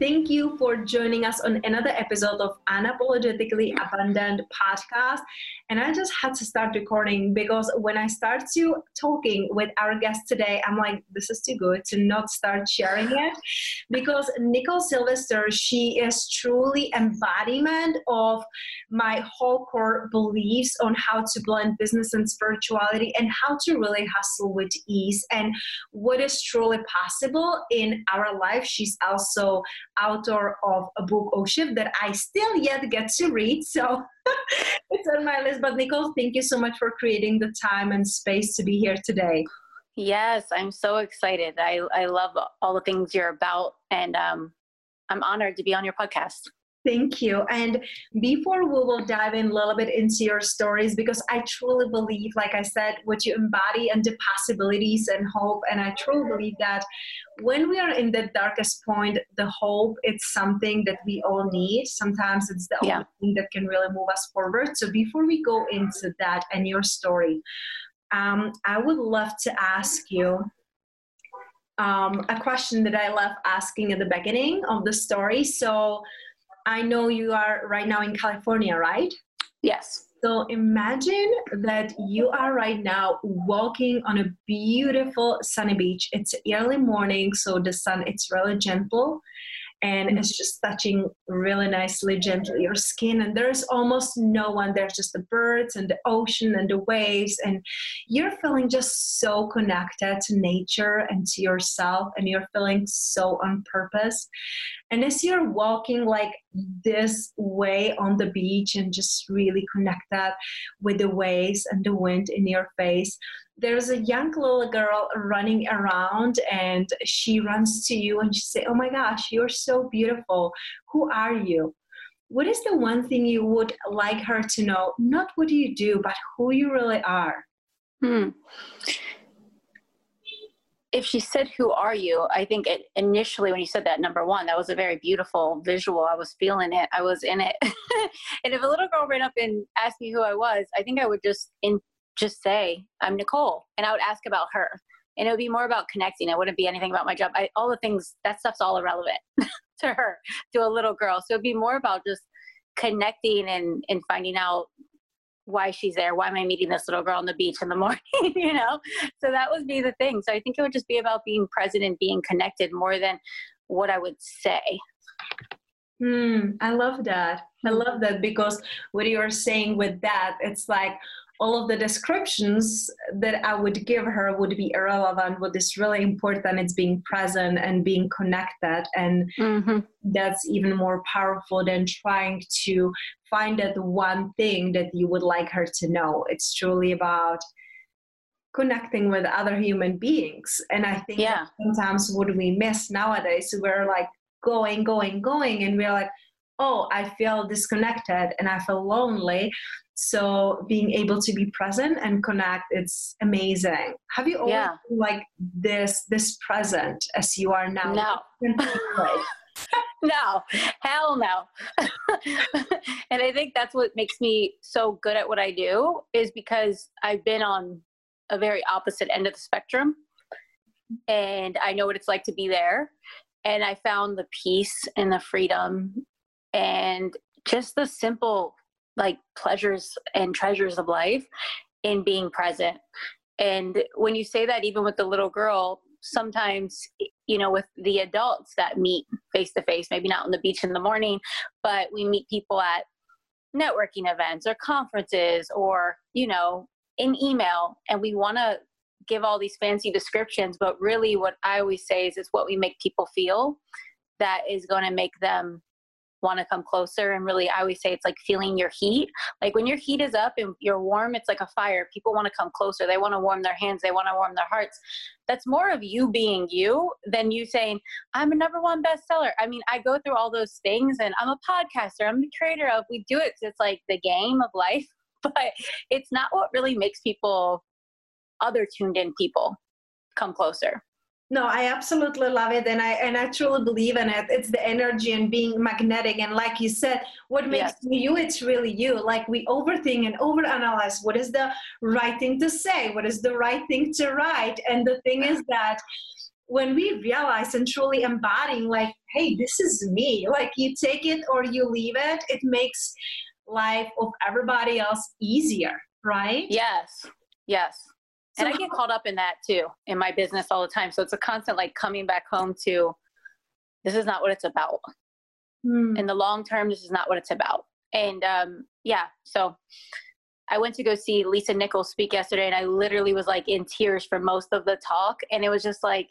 Thank you for joining us on another episode of Unapologetically Abundant podcast. And I just had to start recording because when I start to talking with our guest today, I'm like, this is too good to not start sharing it because Nicole Sylvester, she is truly embodiment of my whole core beliefs on how to blend business and spirituality and how to really hustle with ease and what is truly possible in our life. She's also author of a book O Shift that I still yet get to read. So it's on my list. But Nicole, thank you so much for creating the time and space to be here today. Yes, I'm so excited. I, I love all the things you're about, and um, I'm honored to be on your podcast. Thank you. And before we will dive in a little bit into your stories, because I truly believe, like I said, what you embody and the possibilities and hope. And I truly believe that when we are in the darkest point, the hope it's something that we all need. Sometimes it's the yeah. only thing that can really move us forward. So before we go into that and your story, um, I would love to ask you um, a question that I love asking at the beginning of the story. So I know you are right now in California, right? Yes. So imagine that you are right now walking on a beautiful sunny beach. It's early morning, so the sun it's really gentle and mm-hmm. it's just touching really nicely, gently your skin. And there's almost no one. There's just the birds and the ocean and the waves. And you're feeling just so connected to nature and to yourself. And you're feeling so on purpose. And as you're walking like this way on the beach and just really connected with the waves and the wind in your face, there's a young little girl running around and she runs to you and she say oh my gosh you're so beautiful. Who are you? What is the one thing you would like her to know? Not what you do but who you really are. Hmm. if she said who are you? I think it, initially when you said that number one that was a very beautiful visual. I was feeling it. I was in it. And if a little girl ran up and asked me who i was i think i would just in just say, I'm Nicole. And I would ask about her. And it would be more about connecting. It wouldn't be anything about my job. I, all the things, that stuff's all irrelevant to her, to a little girl. So it'd be more about just connecting and, and finding out why she's there. Why am I meeting this little girl on the beach in the morning? you know? So that would be the thing. So I think it would just be about being present and being connected more than what I would say. Hmm, I love that. I love that because what you're saying with that, it's like, all of the descriptions that I would give her would be irrelevant. What is really important is being present and being connected. And mm-hmm. that's even more powerful than trying to find that one thing that you would like her to know. It's truly about connecting with other human beings. And I think yeah. sometimes what we miss nowadays, we're like going, going, going, and we're like, oh, I feel disconnected and I feel lonely. So being able to be present and connect, it's amazing. Have you always yeah. like this this present as you are now? No. no, hell no. and I think that's what makes me so good at what I do is because I've been on a very opposite end of the spectrum and I know what it's like to be there. And I found the peace and the freedom and just the simple like pleasures and treasures of life in being present. And when you say that, even with the little girl, sometimes, you know, with the adults that meet face to face, maybe not on the beach in the morning, but we meet people at networking events or conferences or, you know, in email, and we want to give all these fancy descriptions, but really what I always say is it's what we make people feel that is going to make them want to come closer and really i always say it's like feeling your heat. Like when your heat is up and you're warm it's like a fire. People want to come closer. They want to warm their hands. They want to warm their hearts. That's more of you being you than you saying i'm a number one bestseller. I mean i go through all those things and i'm a podcaster. I'm the creator of we do it it's like the game of life but it's not what really makes people other tuned in people come closer no i absolutely love it and i and i truly believe in it. It's the energy and being magnetic and like you said what makes yes. you it's really you. Like we overthink and overanalyze what is the right thing to say what is the right thing to write and the thing is that when we realize and truly embodying like hey this is me like you take it or you leave it it makes life of everybody else easier right? Yes. Yes and I get caught up in that too in my business all the time. So it's a constant like coming back home to this is not what it's about. Hmm. In the long term, this is not what it's about. And um, yeah, so I went to go see Lisa Nichols speak yesterday, and I literally was like in tears for most of the talk. And it was just like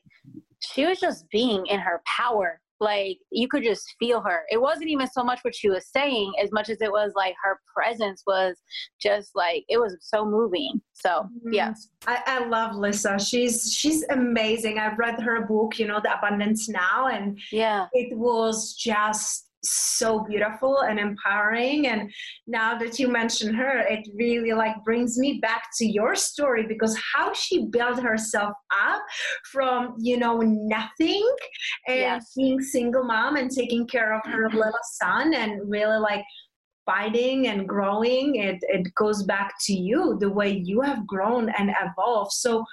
she was just being in her power like you could just feel her. It wasn't even so much what she was saying as much as it was like her presence was just like it was so moving. So mm-hmm. yes I, I love lisa she's she's amazing. I've read her book you know the abundance now and yeah. it was just so beautiful and empowering and now that you mention her it really like brings me back to your story because how she built herself up from you know nothing and yes. being single mom and taking care of her mm-hmm. little son and really like fighting and growing it it goes back to you the way you have grown and evolved so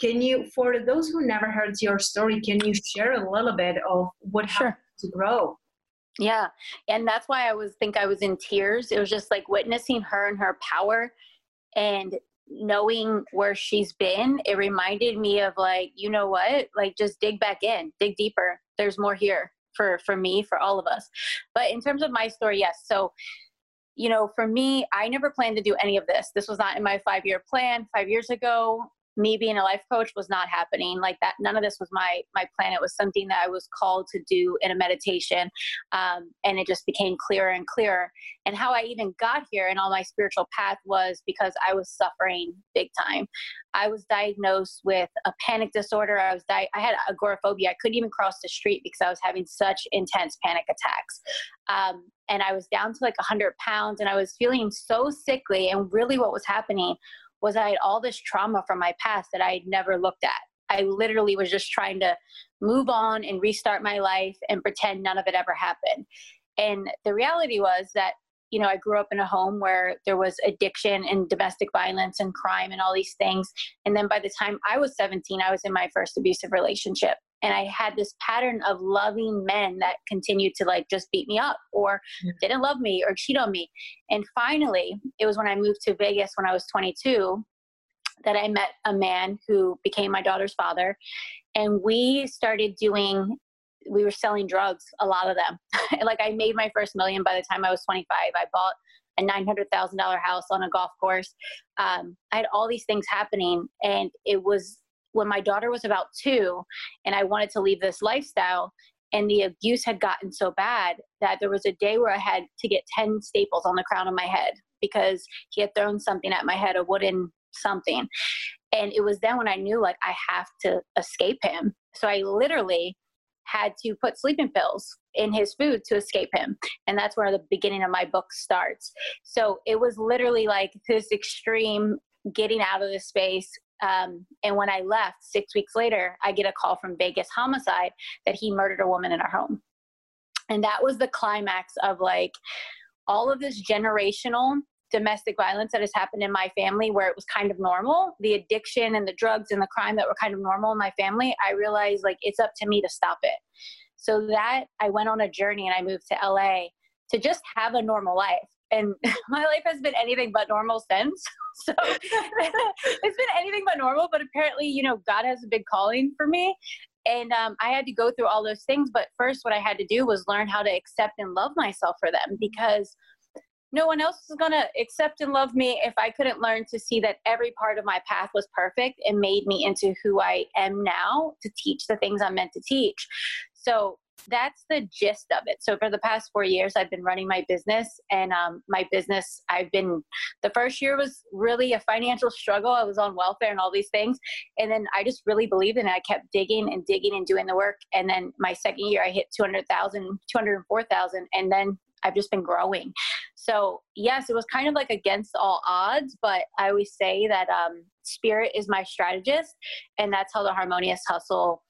can you for those who never heard your story can you share a little bit of what sure. happened to grow yeah. And that's why I was think I was in tears. It was just like witnessing her and her power and knowing where she's been. It reminded me of like, you know what? Like just dig back in, dig deeper. There's more here for for me, for all of us. But in terms of my story, yes. So you know, for me, I never planned to do any of this. This was not in my five year plan. Five years ago, me being a life coach was not happening. Like that none of this was my my plan. It was something that i was called to do in a meditation um, and it just became clearer and clearer. And how i even got here and all my spiritual path was because i was suffering big time. I was diagnosed with a panic disorder. I was di- i had agoraphobia. I couldn't even cross the street because i was having such intense panic attacks. Um, and i was down to like 100 pounds and i was feeling so sickly and really what was happening was I had all this trauma from my past that I had never looked at. I literally was just trying to move on and restart my life and pretend none of it ever happened. And the reality was that, you know, I grew up in a home where there was addiction and domestic violence and crime and all these things. And then by the time I was 17, I was in my first abusive relationship and i had this pattern of loving men that continued to like just beat me up or mm-hmm. didn't love me or cheat on me and finally it was when i moved to vegas when i was 22 that i met a man who became my daughter's father and we started doing we were selling drugs a lot of them like i made my first million by the time i was 25 i bought a $900,000 house on a golf course. Um, I had all these things happening, and it was when my daughter was about two and I wanted to leave this lifestyle and the abuse had gotten so bad that there was a day where I had to get 10 staples on the crown of my head because he had thrown something at my head, a wooden something. And it was then when I knew like I have to escape him. So I literally had to put sleeping pills in his food to escape him. And that's where the beginning of my book starts. So it was literally like this extreme getting out of the space, um, and when I left six weeks later, I get a call from Vegas homicide that he murdered a woman in her home. And that was the climax of like all of this generational domestic violence that has happened in my family where it was kind of normal the addiction and the drugs and the crime that were kind of normal in my family i realized like it's up to me to stop it so that i went on a journey and i moved to la to just have a normal life. And my life has been anything but normal since. So it's been anything but normal. But apparently, you know, God has a big calling for me. And um, I had to go through all those things. But first, what I had to do was learn how to accept and love myself for them because no one else is going to accept and love me if I couldn't learn to see that every part of my path was perfect and made me into who I am now to teach the things I'm meant to teach. So that's the gist of it. So for the past four years, I've been running my business, and um, my business, I've been. The first year was really a financial struggle. I was on welfare and all these things, and then I just really believed in it. I kept digging and digging and doing the work, and then my second year, I hit 200,000, 204,000, and then I've just been growing. So yes, it was kind of like against all odds, but I always say that um, spirit is my strategist, and that's how the harmonious hustle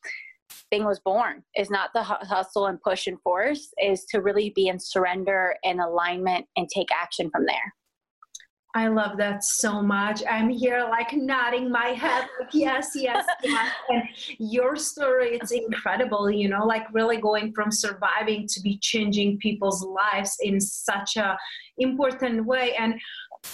thing was born is not the hustle and push and force is to really be in surrender and alignment and take action from there I love that so much. I'm here like nodding my head, like, yes, yes, yes. And your story, it's incredible, you know, like really going from surviving to be changing people's lives in such a important way. And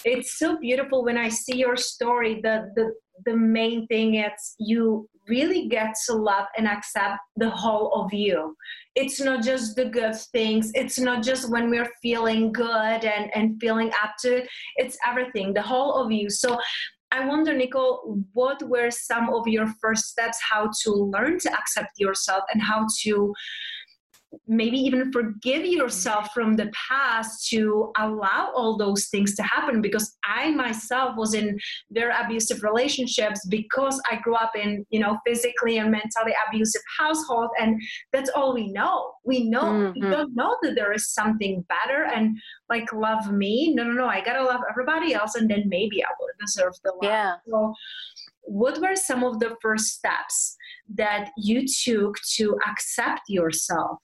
it's so beautiful when I see your story. The the the main thing is you really get to love and accept the whole of you. It's not just the good things. It's not just when we're feeling good and, and feeling up to it. It's everything, the whole of you. So I wonder, Nicole, what were some of your first steps how to learn to accept yourself and how to maybe even forgive yourself from the past to allow all those things to happen because i myself was in very abusive relationships because i grew up in you know physically and mentally abusive household and that's all we know. We know mm-hmm. we don't know that there is something better and like love me. No no no i gotta love everybody else and then maybe i will deserve the love. Yeah. So what were some of the first steps that you took to accept yourself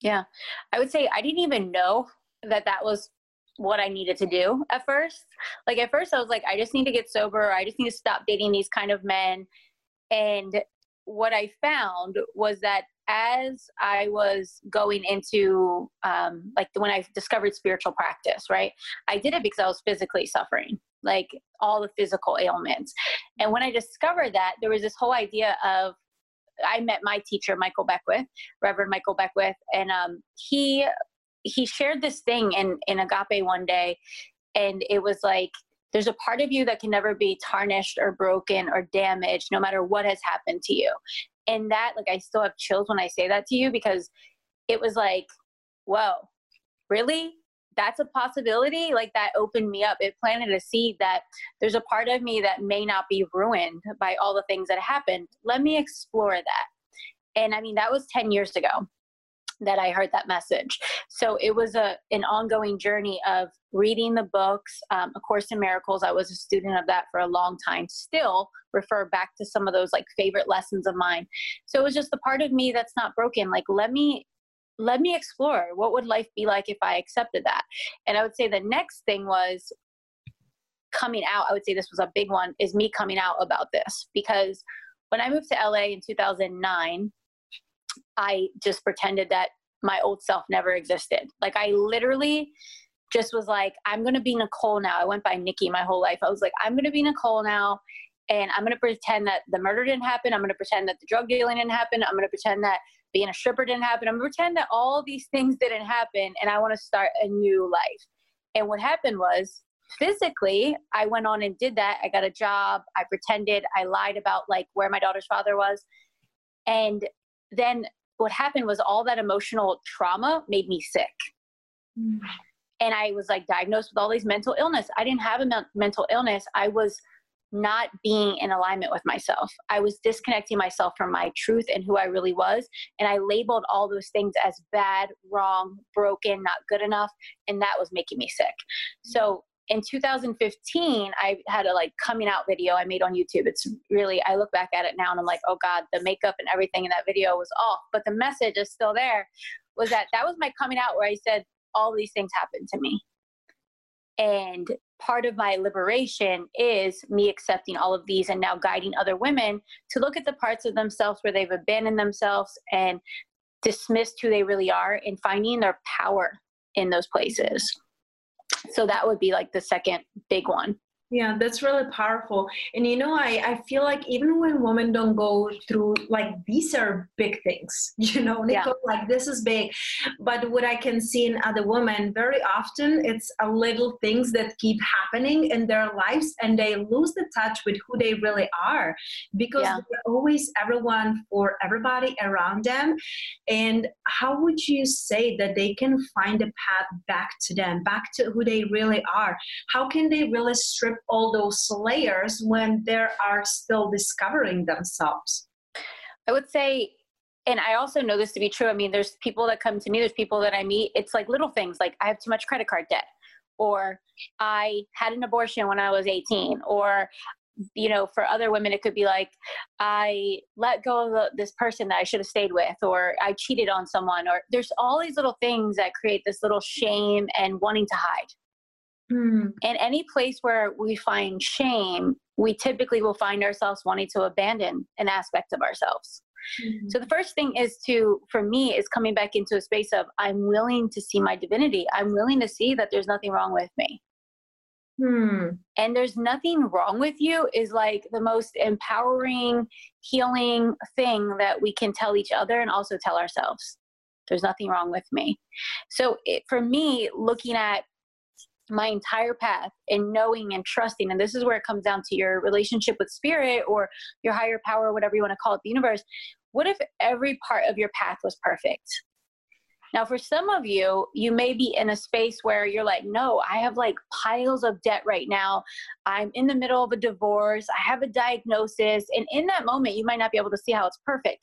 yeah. I would say I didn't even know that that was what I needed to do at first. Like at first I was like I just need to get sober. I just need to stop dating these kind of men. And what I found was that as I was going into um, like when I discovered spiritual practice, right? I did it because I was physically suffering, like all the physical ailments. And when I discovered that, there was this whole idea of I met my teacher, Michael Beckwith, Reverend Michael Beckwith, and um, he he shared this thing in in Agape one day, and it was like there's a part of you that can never be tarnished or broken or damaged, no matter what has happened to you. And that, like, I still have chills when I say that to you because it was like, whoa, really? That's a possibility like that opened me up. It planted a seed that there's a part of me that may not be ruined by all the things that happened. Let me explore that. And i mean that was 10 years ago that i heard that message. So it was a an ongoing journey of reading the books um, a course in miracles. I was a student of that for a long time. Still refer back to some of those like favorite lessons of mine. So it was just the part of me that's not broken. Like let me let me explore what would life be like if i accepted that. And i would say the next thing was coming out i would say this was a big one is me coming out about this. Because when i moved to la in 2009 i just pretended that my old self never existed. Like i literally just was like i'm gonna be nicole now. I went by nikki my whole life. I was like i'm gonna be nicole now and i'm gonna pretend that the murder didn't happen. I'm gonna pretend that the drug dealing didn't happen. I'm gonna pretend that being a stripper didn't happen. I'm pretend that all these things didn't happen and I want to start a new life. And what happened was physically, I went on and did that. I got a job. I pretended. I lied about like where my daughter's father was. And then what happened was all that emotional trauma made me sick. Mm. And I was like diagnosed with all these mental illness. I didn't have a me- mental illness. I was not being in alignment with myself. I was disconnecting myself from my truth and who I really was. And I labeled all those things as bad, wrong, broken, not good enough. And that was making me sick. So in 2015, I had a like coming out video I made on YouTube. It's really, I look back at it now and I'm like, oh God, the makeup and everything in that video was off. But the message is still there was that that was my coming out where I said, all these things happened to me. And part of my liberation is me accepting all of these and now guiding other women to look at the parts of themselves where they've abandoned themselves and dismissed who they really are and finding their power in those places. So that would be like the second big one. Yeah, that's really powerful. And you know, I, I feel like even when women don't go through like these are big things, you know, they Yeah. like this is big. But what I can see in other women very often it's a little things that keep happening in their lives and they lose the touch with who they really are because Yeah. they're always everyone for everybody around them. And how would you say that they can find a path back to them, back to who they really are? How can they really strip all those layers when they are still discovering themselves? I would say, and I also know this to be true. I mean, there's people that come to me, there's people that I meet. It's like little things like I have too much credit card debt, or I had an abortion when I was 18, or you know, for other women, it could be like I let go of this person that I should have stayed with, or I cheated on someone, or there's all these little things that create this little shame and wanting to hide. Hmm. And any place where we find shame, we typically will find ourselves wanting to abandon an aspect of ourselves. So the first thing is to, for me, is coming back into a space of I'm willing to see my divinity. I'm willing to see that there's nothing wrong with me. Hmm. And there's nothing wrong with you is like the most empowering, healing thing that we can tell each other and also tell ourselves. There's nothing wrong with me. So it, for me, looking at my entire path and knowing and trusting, and this is where it comes down to your relationship with spirit or your higher power, whatever you want to call it, the universe. What if every part of your path was perfect? Now, for some of you, you may be in a space where you're like, no, I have like piles of debt right now. I'm in the middle of a divorce. I have a diagnosis. And in that moment, you might not be able to see how it's perfect.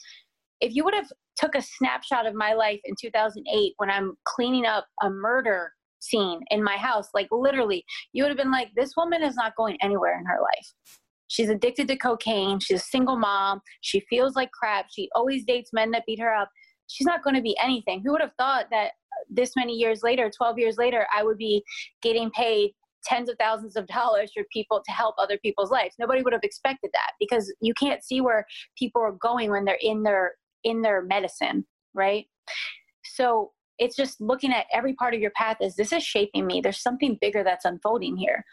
If you would have took a snapshot of my life in 2008 when I'm cleaning up a murder scene in my house, like literally, you would have been like, this woman is not going anywhere in her life. She's addicted to cocaine. She's a single mom. She feels like crap. She always dates men that beat her up she's not going to be anything. Who would have thought that this many years later, 12 years later, I would be getting paid tens of thousands of dollars for people to help other people's lives? Nobody would have expected that because you can't see where people are going when they're in their in their medicine, right? So it's just looking at every part of your path as this is shaping me. There's something bigger that's unfolding here.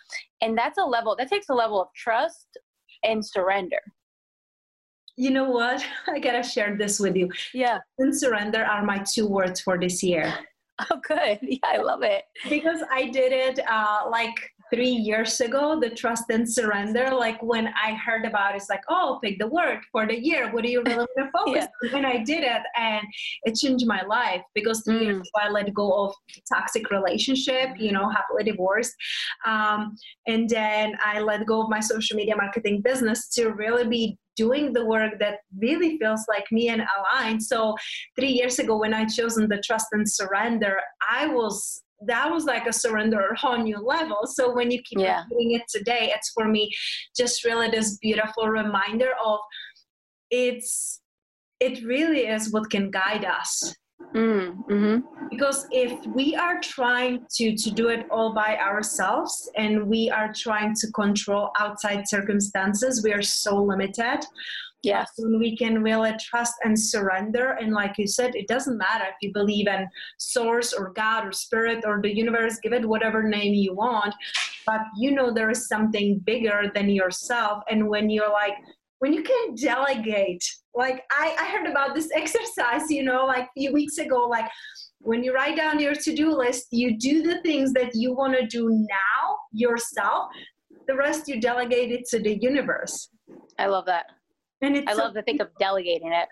And that's a level that takes a level of trust and surrender. You know what? I gotta share this with you. Yeah. And surrender are my two words for this year. Oh, good. Yeah, I love it. because I did it uh, like three years ago, the trust and surrender. Like when I heard about it, it's like, oh, pick the word for the year. What do you really want to focus on? And I did it and it changed my life because three Mm. years ago I let go of toxic relationship, you know, happily divorced. Um, and then I let go of my social media marketing business to really be doing the work that really feels like me and aligned. So three years ago when I chosen the trust and surrender, I was that was like a surrender on a whole new level. So when you keep Yeah. doing it today, it's for me just really this beautiful reminder of it's it really is what can guide us Mm, hmm because if we are trying to to do it all by ourselves and we are trying to control outside circumstances we are so limited Yes. when we can really trust and surrender. And like you said it doesn't matter if you believe in source or god or spirit or the universe give it whatever name you want. But you know there is something bigger than yourself. And when you're like when you can delegate like i, I heard about this exercise you know like a few weeks ago like when you write down your to-do list you do the things that you want to do now yourself. The rest you delegate it to the universe. I love that. And it's I love to think of delegating it.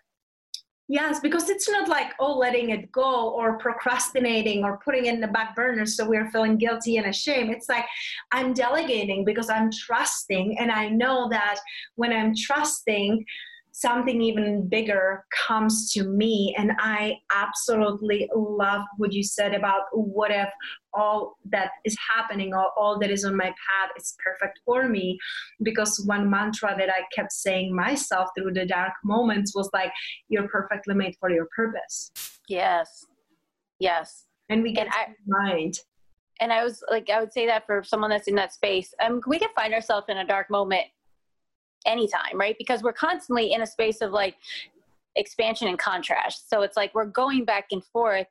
Yes, because it's not like, oh, letting it go or procrastinating or putting it in the back burner so we're feeling guilty and ashamed. It's like I'm delegating because I'm trusting. And I know that when I'm trusting, something even bigger comes to me. And I absolutely love what you said about what if all that is happening or all that is on my path is perfect for me because one mantra that i kept saying myself through the dark moments was like you're perfectly made for your purpose Yes. Yes. and we get And I- mind And I was like, I would say that for someone that's in that space, um, we can find ourselves in a dark moment anytime, right? Because we're constantly in a space of like, expansion and contrast. So it's like we're going back and forth.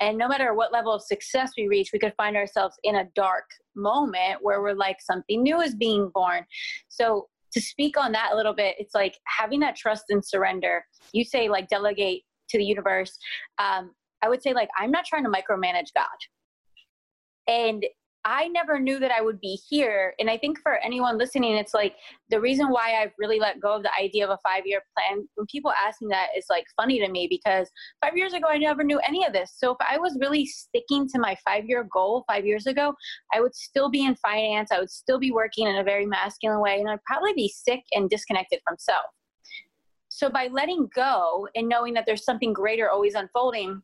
And no matter what level of success we reach, we could find ourselves in a dark moment where we're like, something new is being born. So to speak on that a little bit, it's like having that trust and surrender. You say, like, delegate to the universe. Um, I would say, like, I'm not trying to micromanage God. And I never knew that I would be here. And I think for anyone listening, it's like the reason why I've really let go of the idea of a five year plan. When people ask me that, it's like funny to me because five years ago, I never knew any of this. So if I was really sticking to my five year goal five years ago, I would still be in finance. I would still be working in a very masculine way, and I'd probably be sick and disconnected from self. So by letting go and knowing that there's something greater always unfolding,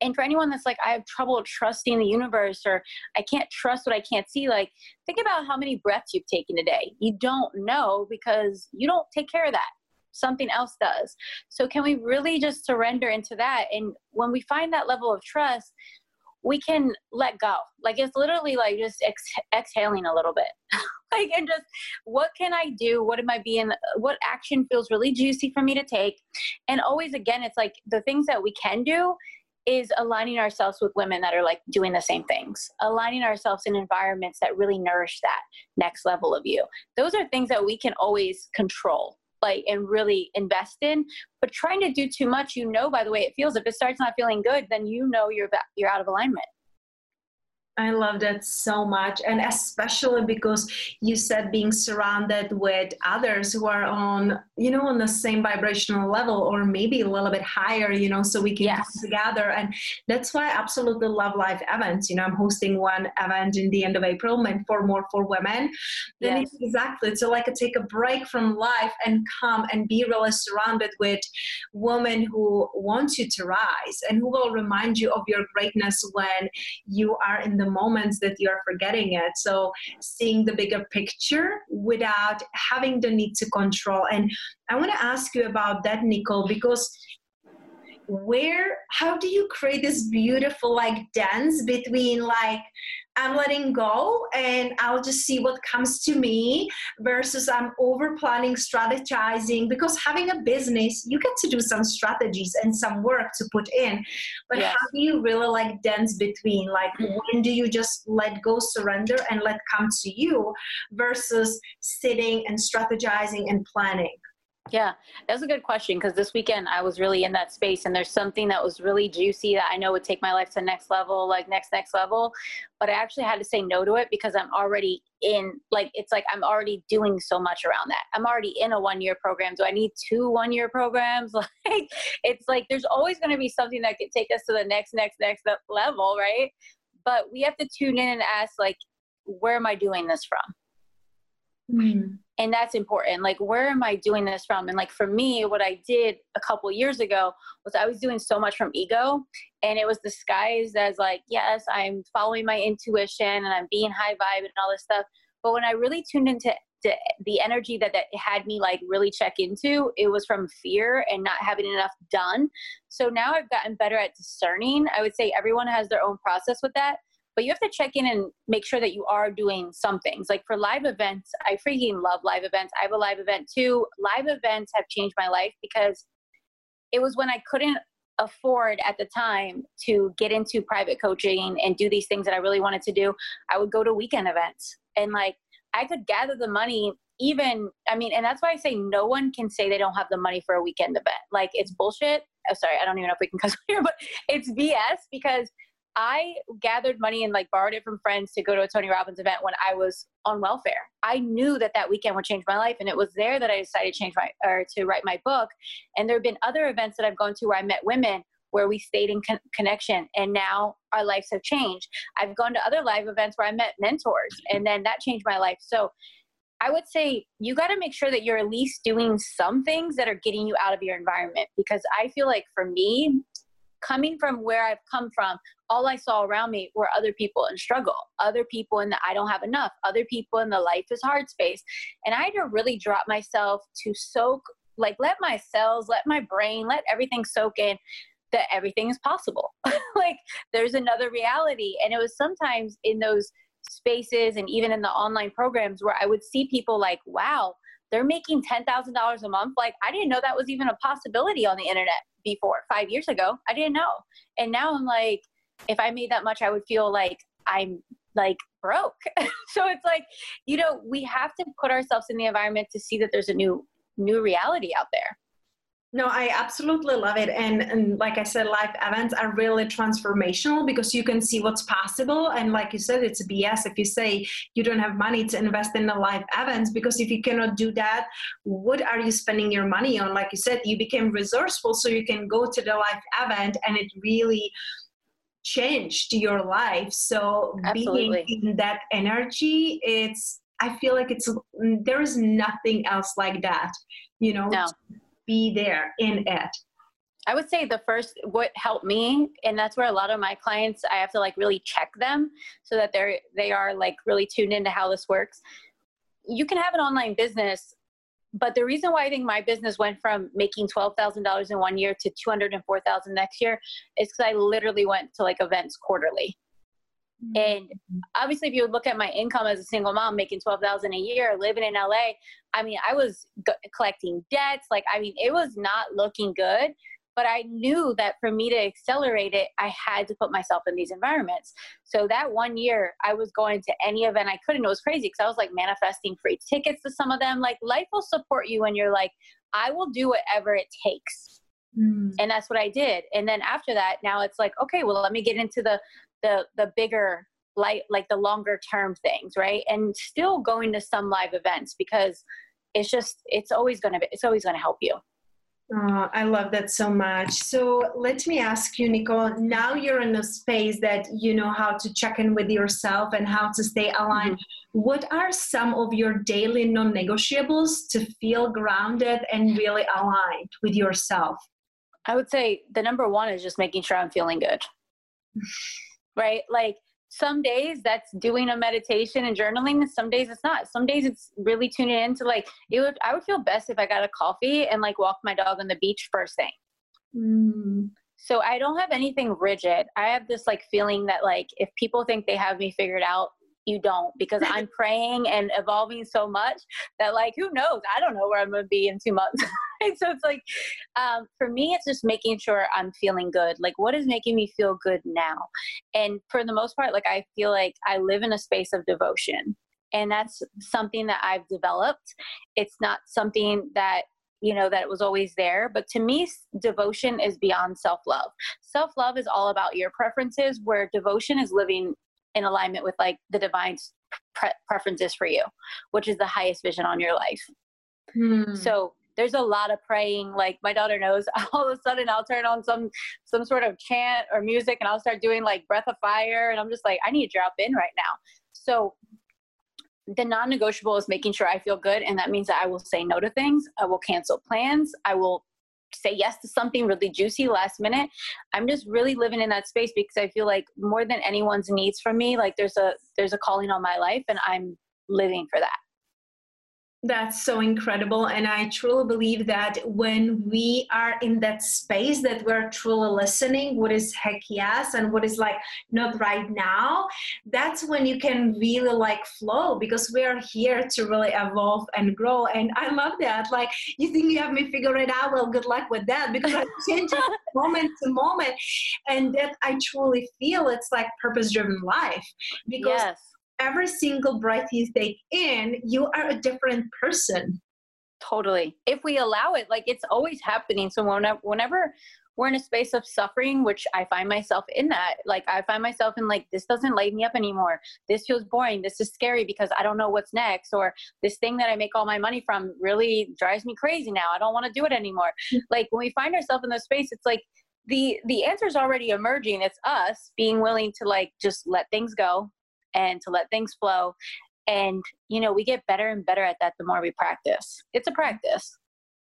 and for anyone that's like i have trouble trusting the universe or i can't trust what i can't see like think about how many breaths you've taken today you don't know because you don't take care of that. Something else does. So can we really just surrender into that? And when we find that level of trust we can let go. Like it's literally like just ex- exhaling a little bit. Like and just what can i do? What am i being what action feels really juicy for me to take? And always again it's like the things that we can do is aligning ourselves with women that are like doing the same things, aligning ourselves in environments that really nourish that next level of you. Those are things that we can always control like and really invest in but trying to do too much you know by the way it feels if it starts not feeling good then you know you're you're out of alignment I love that so much. And especially because you said being surrounded with others who are on, you know, on the same vibrational level or maybe a little bit higher, you know, so we can yes. come together. And that's why I absolutely love live events. You know, I'm hosting one event in the end of April, meant for more for women. Then yes. exactly. So like a, take a break from life and come and be really surrounded with women who want you to rise and who will remind you of your greatness when you are in the moments that you're forgetting it. So seeing the bigger picture without having the need to control. And I want to ask you about that, Nicole, because where how do you create this beautiful like dance between like I'm letting go and I'll just see what comes to me versus I'm over planning, strategizing. Because having a business, you get to do some strategies and some work to put in. But yes. how do you really like dance between? Like, mm. when do you just let go, surrender, and let come to you versus sitting and strategizing and planning? Yeah, that's a good question because this weekend I was really in that space and there's something that was really juicy that I know would take my life to the next level, like next, next level. But I actually had to say no to it because I'm already in, like, it's like I'm already doing so much around that. I'm already in a one year program. Do I need two one year programs? Like, it's like there's always going to be something that could take us to the next, next, next level, right? But we have to tune in and ask, like, where am I doing this from? Mm. And that's important. Like, where am I doing this from? And like for me, what I did a couple years ago was I was doing so much from ego, and it was disguised as like, yes, I'm following my intuition and I'm being high vibe and all this stuff. But when I really tuned into the, energy that that had me like really check into, it was from fear and not having enough done. So now I've gotten better at discerning. I would say everyone has their own process with that but you have to check in and make sure that you are doing some things. Like for live events, I freaking love live events. I have a live event too. Live events have changed my life because it was when I couldn't afford at the time to get into private coaching and do these things that I really wanted to do. I would go to weekend events and like I could gather the money even I mean, and that's why I say no one can say they don't have the money for a weekend event. Like it's bullshit. Oh, sorry, I don't even know if we can cuss here, but it's BS because I gathered money and like borrowed it from friends to go to a Tony Robbins event when I was on welfare. I knew that that weekend would change my life, and it was there that I decided to change my or to write my book. And there have been other events that I've gone to where I met women where we stayed in con- connection, and now our lives have changed. I've gone to other live events where I met mentors, and then that changed my life. So. I would say you got to make sure that you're at least doing some things that are getting you out of your environment because I feel like for me, coming from where I've come from, all I saw around me were other people in struggle, other people in the I don't have enough, other people in the life is hard space. And I had to really drop myself to soak, like let my cells, let my brain, let everything soak in that everything is possible. like there's another reality. And it was sometimes in those spaces and even in the online programs where I would see people like, wow, they're making $10,000 a month. Like, I didn't know that was even a possibility on the internet before five years ago. I didn't know. And now I'm like, if I made that much, I would feel like I'm like broke. so it's like, you know, we have to put ourselves in the environment to see that there's a new new reality out there. No, I absolutely love it. And, and like I said, live events are really transformational because you can see what's possible. And like you said, it's a BS if you say you don't have money to invest in the live events because if you cannot do that, what are you spending your money on? Like you said, you became resourceful so you can go to the live event and it really changed your life. So Absolutely. being in that energy, it's I feel like it's there is nothing else like that. You know, no. Be there in it. I would say the first what helped me, and that's where a lot of my clients I have to like really check them so that they're they are like really tuned into how this works. You can have an online business but the reason why I think my business went from making twelve thousand dollars in one year to two hundred and four thousand next year is because I literally went to like events quarterly. And obviously, if you look at my income as a single mom, making twelve thousand a year, living in LA, I mean, I was g- collecting debts. Like, I mean, it was not looking good. But I knew that for me to accelerate it, I had to put myself in these environments. So that one year, I was going to any event I could, and it was crazy because I was like manifesting free tickets to some of them. Like, life will support you when you're like, I will do whatever it takes. Mm. And that's what I did. And then after that, now it's like, okay, well, let me get into the the the bigger like like the longer term things, right? And still going to some live events because it's just it's always gonna be it's always gonna help you. Oh, I love that so much. So let me ask you, Nicole. Now you're in a space that you know how to check in with yourself and how to stay aligned. Mm-hmm. What are some of your daily non negotiables to feel grounded and really aligned with yourself? I would say the number one is just making sure I'm feeling good. right? Like some days that's doing a meditation and journaling some days it's not some days it's really tuning into like it would i would feel best if i got a coffee and like walk my dog on the beach first thing mm. so i don't have anything rigid i have this like feeling that like if people think they have me figured out you don't because i'm praying and evolving so much that like who knows? I don't know where i'm to be in two months. So it's like um, for me it's just making sure i'm feeling good. Like what is making me feel good now? And for the most part like i feel like i live in a space of devotion and that's something that i've developed. It's not something that you know that it was always there but to me devotion is beyond self-love. Self-love is all about your preferences where devotion is living in alignment with like the divine pre- preferences for you, which is the highest vision on your life. Hmm. So there's a lot of praying. Like my daughter knows, all of a sudden I'll turn on some some sort of chant or music, and I'll start doing like breath of fire, and I'm just like, I need to drop in right now. So the non-negotiable is making sure I feel good, and that means that I will say no to things. I will cancel plans. I will say yes to something really juicy last minute i'm just really living in that space because i feel like more than anyone's needs from me like there's a there's a calling on my life and i'm living for that that's so incredible. And I truly believe that when we are in that space that we're truly listening, what is heck yes and what is like not right now, that's when you can really like flow because we are here to really evolve and grow. And I love that. Like, you think you have me figure it out? Well, good luck with that because I change moment to moment. And that I truly feel it's like purpose driven life because. Yes every single breath you take in, you are a different person. Totally. If we allow it, like it's always happening. So whenever, whenever we're in a space of suffering, which I find myself in that, like I find myself in like, this doesn't light me up anymore. This feels boring. This is scary because I don't know what's next. Or this thing that I make all my money from really drives me crazy now. I don't want to do it anymore. Mm. like when we find ourselves in those space, it's like, the the answer is already emerging it's us being willing to like just let things go and to let things flow. And, you know, we get better and better at that the more we practice. It's a practice.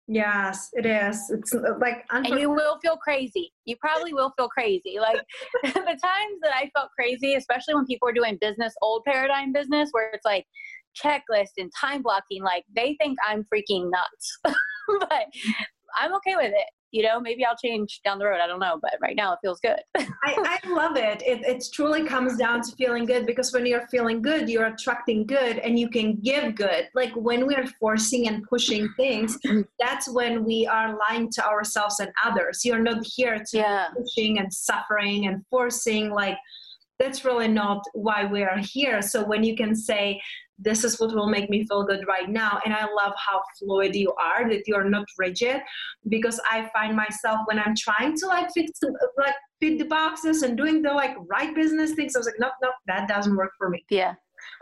Yes, it is. It's uh, like, and you will feel crazy. You probably will feel crazy. Like the times that I felt crazy, especially when people are doing business, old paradigm business, where it's like checklist and time blocking, like they think I'm freaking nuts. but I'm okay with it. You know, maybe I'll change down the road. I don't know, but right now it feels good. I, I love it. it. It truly comes down to feeling good because when you're feeling good, you're attracting good and you can give good. Like when we're forcing and pushing things, mm-hmm. that's when we are lying to ourselves and others. You're not here to yeah. pushing and suffering and forcing like that's really not why we are here. So when you can say, this is what will make me feel good right now. And i love how fluid you are that you're not rigid because i find myself when i'm trying to like fit like fit the boxes and doing the like right business things i was like no no that doesn't work for me. Yeah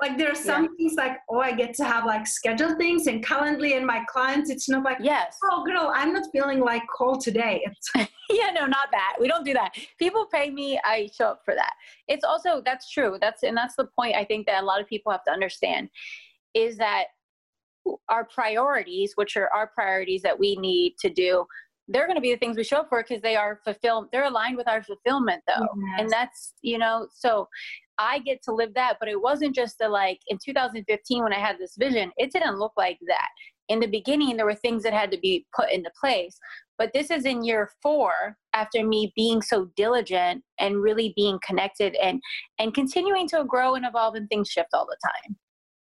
like there are some yeah. things like oh i get to have like scheduled things and calendly and my clients it's not like yes. oh girl i'm not feeling like call today. Yeah no not that. We don't do that. People pay me i show up for that. It's also that's true. That's and that's the point i think that a lot of people have to understand is that our priorities which are our priorities that we need to do they're going to be the things we show up for because they are fulfilled they're aligned with our fulfillment though yes. and that's you know so I get to live that. But it wasn't just the like in 2015 when I had this vision, it didn't look like that. In the beginning, there were things that had to be put into place. But this is in year four after me being so diligent and really being connected and and continuing to grow and evolve and things shift all the time.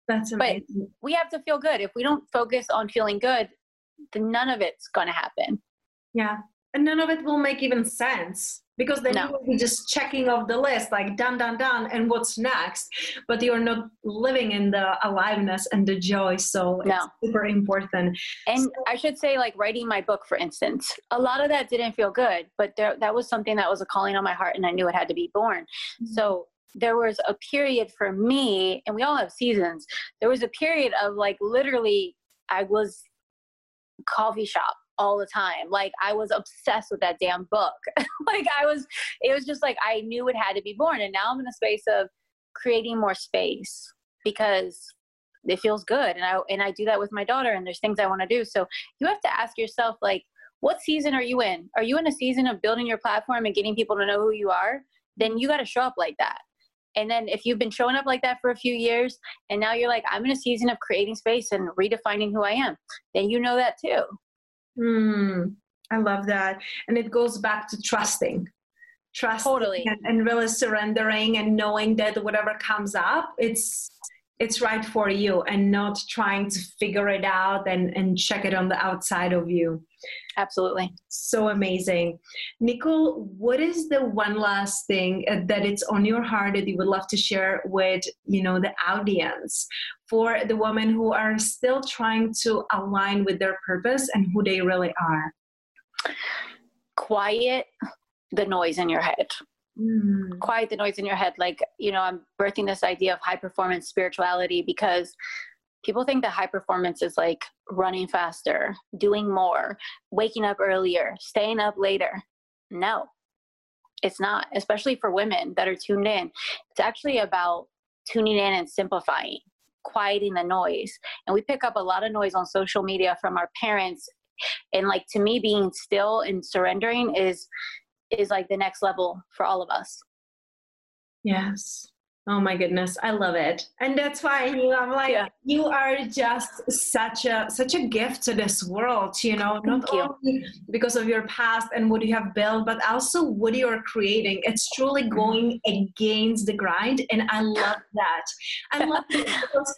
That's amazing. But we have to feel good. If we don't focus on feeling good, then none of it's going to happen. Yeah. And none of it will make even sense because then no. you will be just checking off the list like done done done and what's next but you're not living in the aliveness and the joy so no. it's super important and so, i should say like writing my book for instance a lot of that didn't feel good but there, that was something that was a calling on my heart and i knew it had to be born mm-hmm. so there was a period for me and we all have seasons there was a period of like literally i was coffee shop all the time. Like I was obsessed with that damn book. like I was, it was just like I knew it had to be born. And now I'm in a space of creating more space because it feels good. And I and I do that with my daughter. And there's things I want to do. So you have to ask yourself, like, what season are you in? Are you in a season of building your platform and getting people to know who you are? Then you got to show up like that. And then if you've been showing up like that for a few years and now you're like, I'm in a season of creating space and redefining who I am, then you know that too. Mm, I love that. And it goes back to trusting. Trust totally. and, and really surrendering and knowing that whatever comes up, it's it's right for you and not trying to figure it out and, and check it on the outside of you. Absolutely. So amazing. Nicole, what is the one last thing uh, that it's on your heart that you would love to share with, you know, the audience for the women who are still trying to align with their purpose and who they really are? Quiet the noise in your head. Mm. Quiet the noise in your head. Like, you know, I'm birthing this idea of high performance spirituality because people think that high performance is like running faster, doing more, waking up earlier, staying up later. No, it's not, especially for women that are tuned in. It's actually about tuning in and simplifying, quieting the noise. And we pick up a lot of noise on social media from our parents. And like to me, being still and surrendering is is like the next level for all of us. Yes. Oh my goodness, I love it, and that's why you. I'm like, yeah. you are just such a such a gift to this world. You know, Thank not you. only because of your past and what you have built, but also what you are creating. It's truly mm-hmm. going against the grind, and I love that. I love it because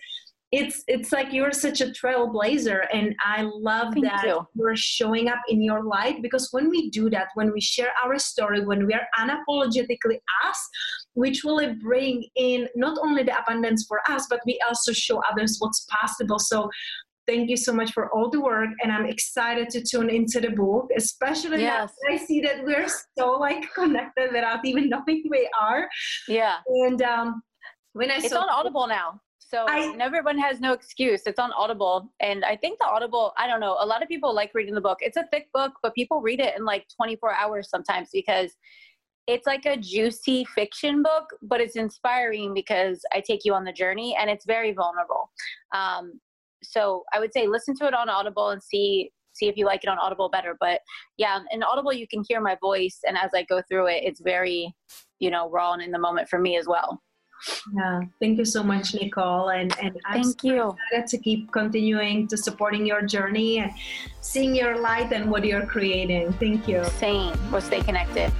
it's it's like you're such a trailblazer and i love Thank that you. you're showing up in your light because when we do that when we share our story when we are unapologetically us which will bring in not only the abundance for us but we also show others what's possible so thank you so much for all the work and i'm excited to tune into the book especially yes. i see that we're so like connected without even knowing we are yeah and um when i it's saw on audible now so I, everyone has no excuse. It's on Audible. And I think the Audible, I don't know, a lot of people like reading the book. It's a thick book, but people read it in like 24 hours sometimes because it's like a juicy fiction book, but it's inspiring because I take you on the journey and it's very vulnerable. Um, so I would say listen to it on Audible and see see if you like it on Audible better. But yeah, in Audible you can hear my voice, and as I go through it, it's very, you know, raw and in the moment for me as well. Yeah. Thank you so much, Nicole. And and I'm thank you. excited to keep continuing to supporting your journey and seeing your light and what you're creating. Thank you. Same. We'll stay connected.